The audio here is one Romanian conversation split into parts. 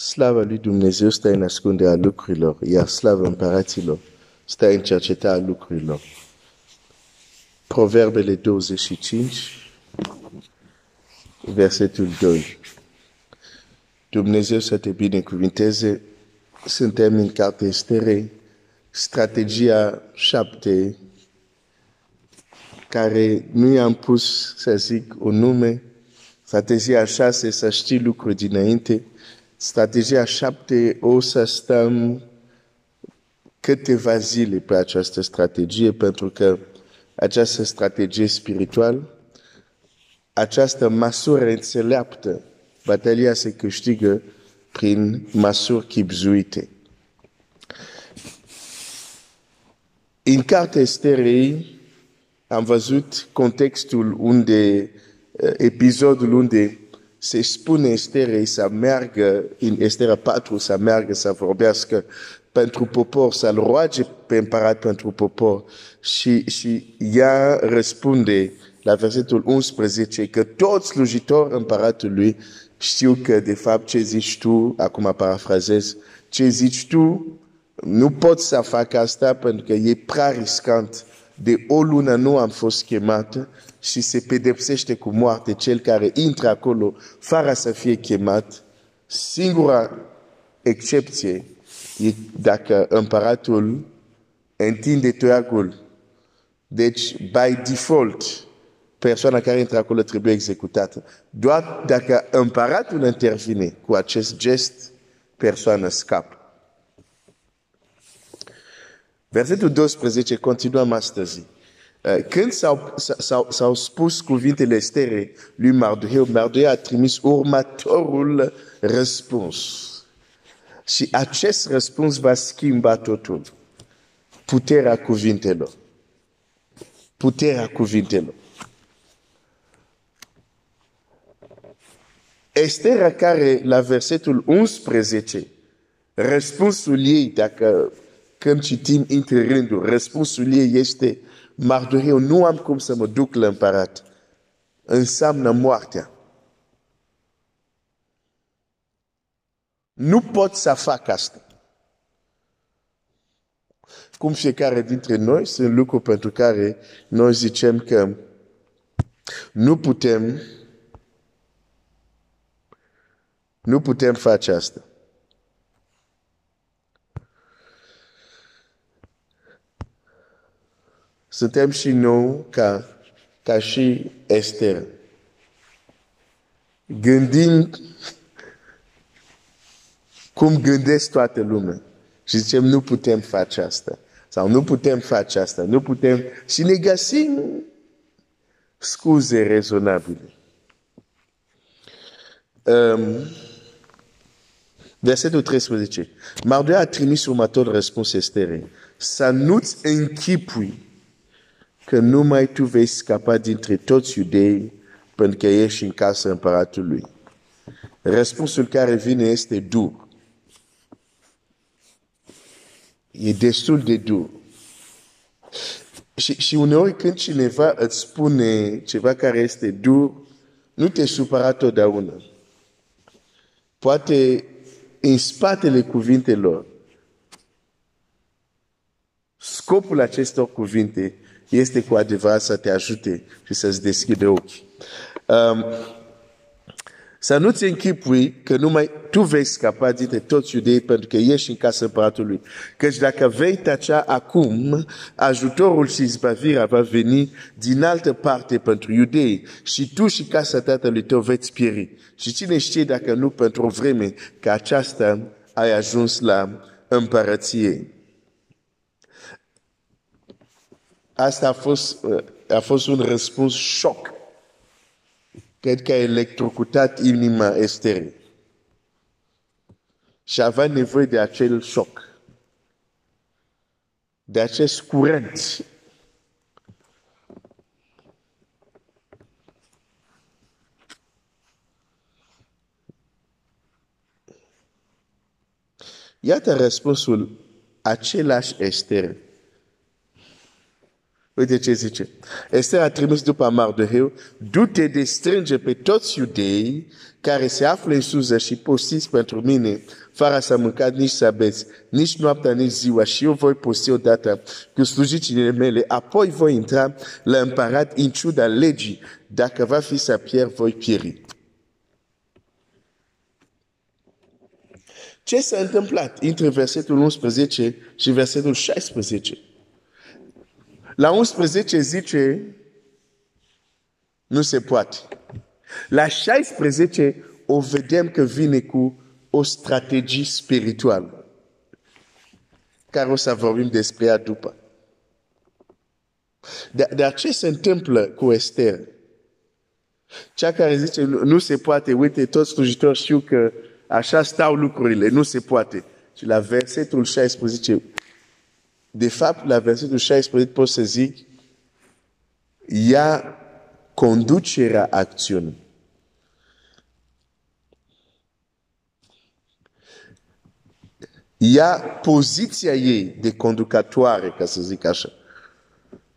Slava lui Dumnezeu stă în ascunderea lucrurilor, iar slava împăraților stă în cercetarea lucrurilor. Proverbele 25, versetul 2. Dumnezeu să te binecuvinteze. Suntem în cartea Esterei, strategia 7, care nu i-am pus, să zic, un nume, strategia 6, să știi lucruri dinainte, strategia 7, o să stăm câteva zile pe această strategie, pentru că această strategie spirituală, această măsură înțeleaptă, batalia se câștigă prin măsuri chipzuite. În cartea Esterei am văzut contextul unde, episodul unde se spune Esterei să meargă, în Estera 4, să meargă să vorbească pentru popor, să-l roage pe împărat pentru popor și, și ea răspunde la versetul 11 că toți slujitori împăratului știu că de fapt ce zici tu, acum parafrazez, ce zici tu, nu pot să fac asta pentru că e prea riscant. De o lună nu am fost chemat și se pedepsește cu moarte cel care intră acolo fără să fie chemat. Singura excepție e dacă împăratul întinde toiagul. Deci, by default, persoana care intră acolo trebuie executată. Doar dacă împăratul intervine cu acest gest, persoana scapă. Versetul 12 continuăm astăzi. Când s-au, spus cuvintele Estere lui Mardoheu, Mardoheu a trimis următorul răspuns. Și acest răspuns va schimba totul. Puterea cuvintelor. Puterea cuvintelor. Estera care la versetul 11, răspunsul ei, dacă când citim între rânduri, răspunsul ei este Mardoheu, nu am cum să mă duc la împărat. Înseamnă moartea. Nu pot să fac asta. Cum fiecare dintre noi, sunt lucruri pentru care noi zicem că nu putem nu putem face asta. Suntem și noi ca, ca și Esther. Gândind cum gândesc toată lumea. Și zicem, nu putem face asta. Sau nu putem face asta. Nu putem. Și ne găsim scuze rezonabile. Um, versetul 13. Mardea a trimis următorul răspuns Esterei. Să nu-ți închipui că numai tu vei scapa dintre toți iudei pentru că ești în casa împăratului. Răspunsul care vine este dur. E destul de dur. Și, și uneori când cineva îți spune ceva care este dur, nu te supăra totdeauna. Poate în spatele cuvintelor, scopul acestor cuvinte este cu adevărat să te ajute și să-ți deschide ochii. Um, să nu-ți închipui că numai tu vei scapa dintre toți iudei pentru că ești în casa împăratului. Căci dacă vei tacea acum, ajutorul și izbavirea va veni din altă parte pentru iudei și tu și casa tatălui tău veți pieri. Și cine știe dacă nu pentru o vreme că aceasta ai ajuns la împărăție. Asta a fost, a fost un răspuns șoc cred că a electrocutat inima Esterei. Și avea nevoie de acel șoc, de acest curent. Iată răspunsul același Ester Uite ce zice. Esther a trimis după Mardoheu, du-te de strânge pe toți iudeii care se află în suză și postiți pentru mine, fără să mâncați nici să beți, nici noaptea, nici ziua, și eu voi posti odată cu slujicile mele, apoi voi intra la împărat în ciuda legii, dacă va fi să pierd, voi pieri. Ce s-a întâmplat între versetul 11 și versetul 16? La 11 zice, nu se poate. La 16 o vedem că vine cu o strategie spirituală, care o să vorbim despre ea după. Dar, dar ce se întâmplă cu Esther? Cea care zice, nu se poate, uite, toți slujitorii știu că așa stau lucrurile, nu se poate. Și la versetul 16, de fapt, la versetul 16 pot să zic, ea conducerea acțiunii. Ia poziția ei de conducătoare, ca să zic așa,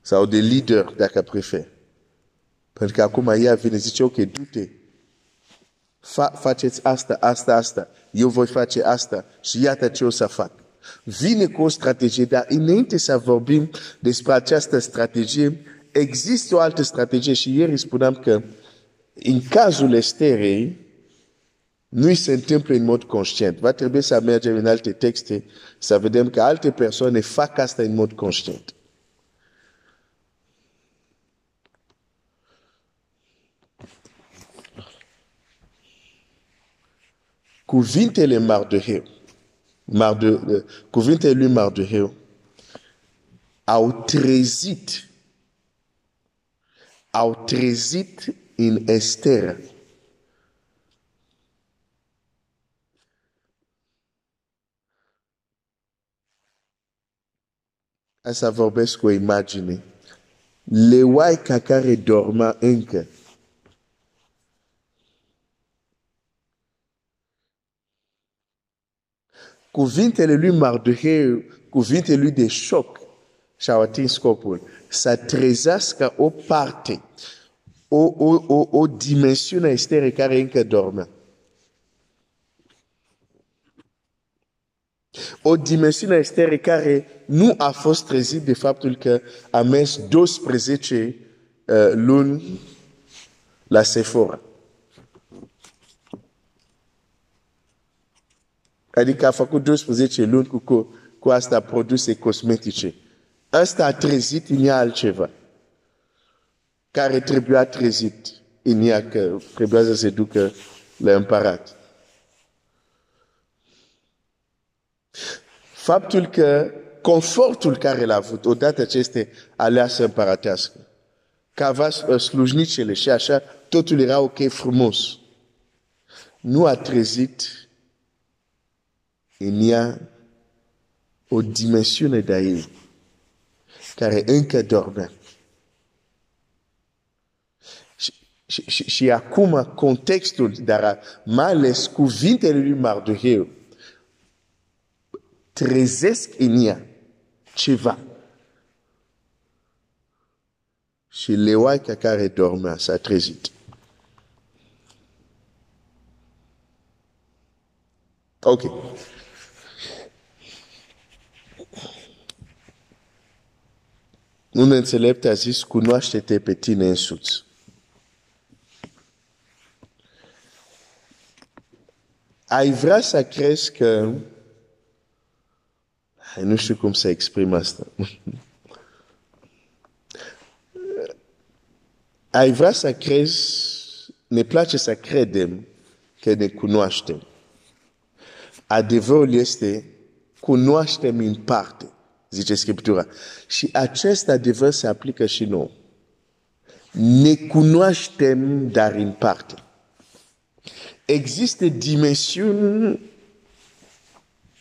sau de lider, dacă prefer. Pentru că acum ea vine zice, ok, du-te, Fa, faceți asta, asta, asta, eu voi face asta și iată ce o să fac. Vine cu o strategie, dar înainte să vorbim despre această strategie, există o altă strategie și ieri spuneam că în cazul Esterei, nu se întâmplă în mod conștient. Va trebui să mergem în alte texte să vedem că alte persoane fac asta în mod conștient. Cuvintele Mardoheu, Marde, cuvintele lui Mardoheu au trezit, au trezit în Esther Hai să vorbesc cu o imagine. Leoaica care dorma încă. Cuvintele lui Mardoheu, cuvintele lui de șoc și-au atins scopul. Să trezească o parte, o, o, o, o dimensiune externe care încă dormea. O dimensiune externă care nu a fost trezit de faptul că a mers 12 uh, luni la Sephora. Adică a făcut 12 luni cu, cu, cu asta produse cosmetice. Asta a trezit în ea altceva. Care trebuia trezit în ea că trebuia să se ducă la împărat. Faptul că confortul care l-a avut odată ce este aleasă împăratească, că avea slujnicele și așa, totul era ok frumos. Nu a trezit în ea o dimensiune de ei care încă dormea. Și, și, și, și acum contextul, dar mai ales cuvintele lui Mardoheu, trezesc în ea ceva. Și leoaica care dormea s-a trezit. Ok. Un înțelept a zis, cunoaște-te pe tine însuți. Ai vrea să crezi că nu știu cum să exprim asta. Ai vrea să crezi, ne place să credem că ne cunoaștem. Adevărul este, cunoaștem în parte, zice Scriptura. Și acest adevăr se aplică și nou. Ne cunoaștem, dar în parte. Există dimensiuni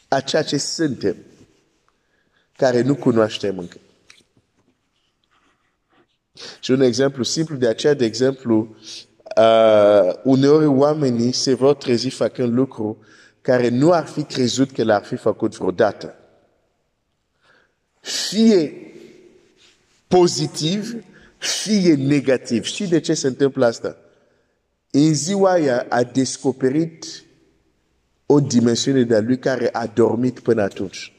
a ceea ce suntem care nu cunoaștem încă. Și un exemplu simplu de aceea, de exemplu, uh, uneori oamenii se vor trezi făcând lucru care nu ar fi crezut că l-ar fi făcut vreodată. Fie pozitiv, fie negativ. Și de ce se întâmplă asta? În ziua aia a descoperit o dimensiune de-a lui care a dormit până atunci.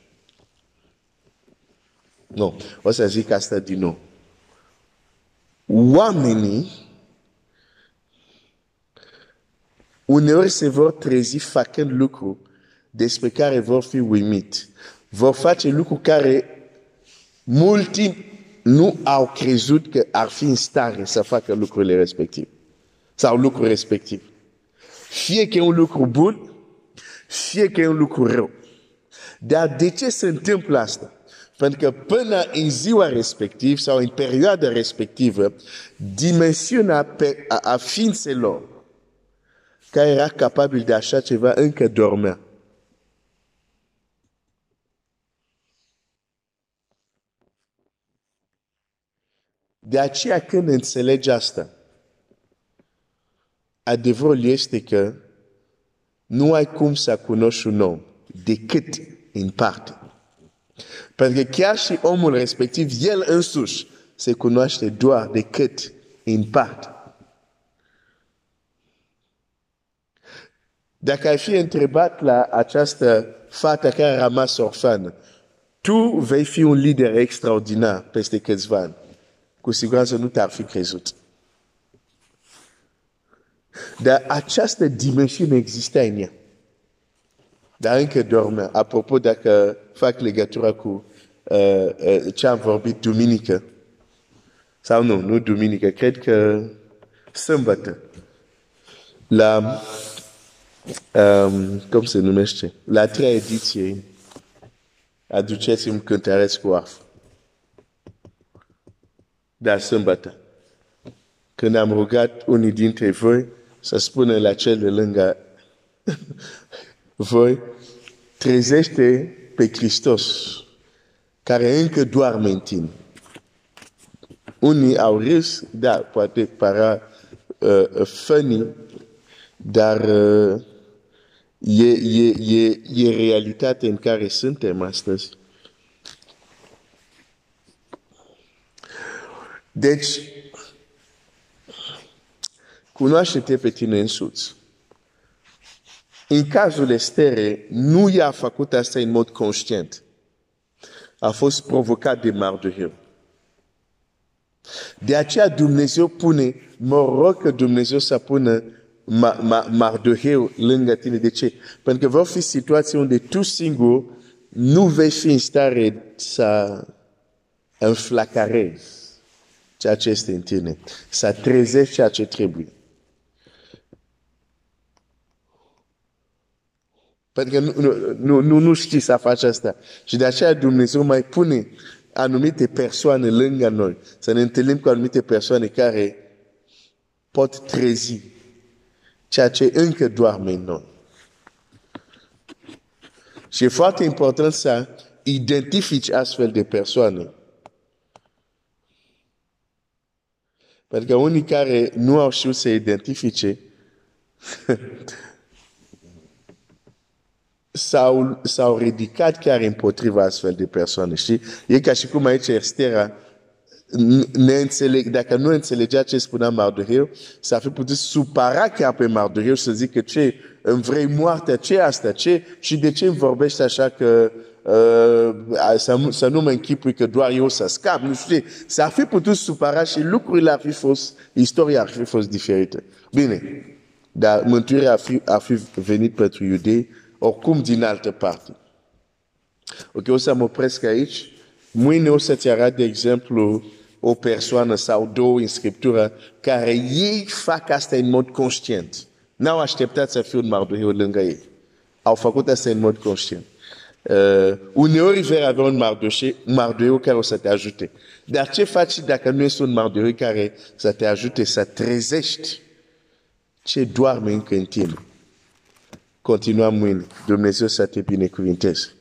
Nu, o să zic asta din nou. Oamenii uneori se vor trezi făcând lucru despre care vor fi uimit. Vor face lucru care mulți nu au crezut că ar fi în stare să facă lucrurile respective. Sau lucrul respectiv. Fie că e un lucru bun, fie că e un lucru rău. Dar de ce se întâmplă asta? Pentru că până în ziua respectivă sau în perioada respectivă, dimensiunea a, a ființelor care era capabil de așa ceva încă dormea. De aceea când înțelegi asta, adevărul este că nu ai cum să cunoști un om decât în parte. Pentru că chiar și omul respectiv, el însuși, se cunoaște doar decât în parte. Dacă ai fi întrebat la această fată care a rămas orfană, tu vei fi un lider extraordinar peste câțiva ani. Cu siguranță nu te-ar fi crezut. Dar această dimensiune exista în ea. Dar încă dormea. Apropo, dacă fac legătura cu uh, uh, ce am vorbit duminică, sau nu, nu duminică, cred că sâmbătă, la, um, cum se numește, la treia ediție, aduceți-mi cântăreți cu arf. Dar sâmbătă. Când am rugat unii dintre voi să spună la cel de lângă voi, trezește pe Hristos, care încă doarme în tine. Unii au râs, da, poate para uh, funny, dar uh, e, e, e, e realitatea în care suntem astăzi. Deci, cunoaște-te pe tine însuți. În cazul Estere, nu i-a făcut asta în mod conștient. A fost provocat de Mardoheu. De aceea Dumnezeu pune, mă rog că Dumnezeu să pună Mardoheu lângă tine. De ce? Pentru că vor fi situații unde tu singur nu vei fi în stare să înflacarezi ceea ce este în tine, să trezești ceea ce trebuie. Pentru că nu, nu, nu, nu știi să faci asta. Și de aceea Dumnezeu mai pune anumite persoane lângă noi. Să ne întâlnim cu anumite persoane care pot trezi ceea ce încă doarme în noi. Și e foarte important să identifici astfel de persoane. Pentru că unii care nu au știut să identifice s-au, s-au ridicat chiar împotriva astfel de persoane. Și e ca și cum aici Estera neînțeleg, dacă nu înțelegea ce spunea Mardoheu, s-ar fi putut supăra chiar pe Mardoheu să zică ce îmi vrei moartea, ce asta, ce, și de ce îmi vorbești așa că uh, să, să nu mă închipui că doar eu să scap, nu știu S-ar fi putut supăra și lucrurile ar fi fost, istoria ar fi fost diferită. Bine, dar mântuirea ar fi, ar fi venit pentru iudei oricum din altă parte. Ok, o să mă opresc aici. Mâine o să-ți arăt, de exemplu, o persoană sau două în Scriptură care ei fac asta în mod conștient. N-au așteptat să fie un mardoheu lângă ei. Au făcut asta în mod conștient. Uh, uneori vei avea un mardoheu care o să te ajute. Dar ce faci dacă nu este un mardoheu care să te ajute să trezești ce doarme încă în tine? Continuăm mâine. Dumnezeu să te binecuvinteze.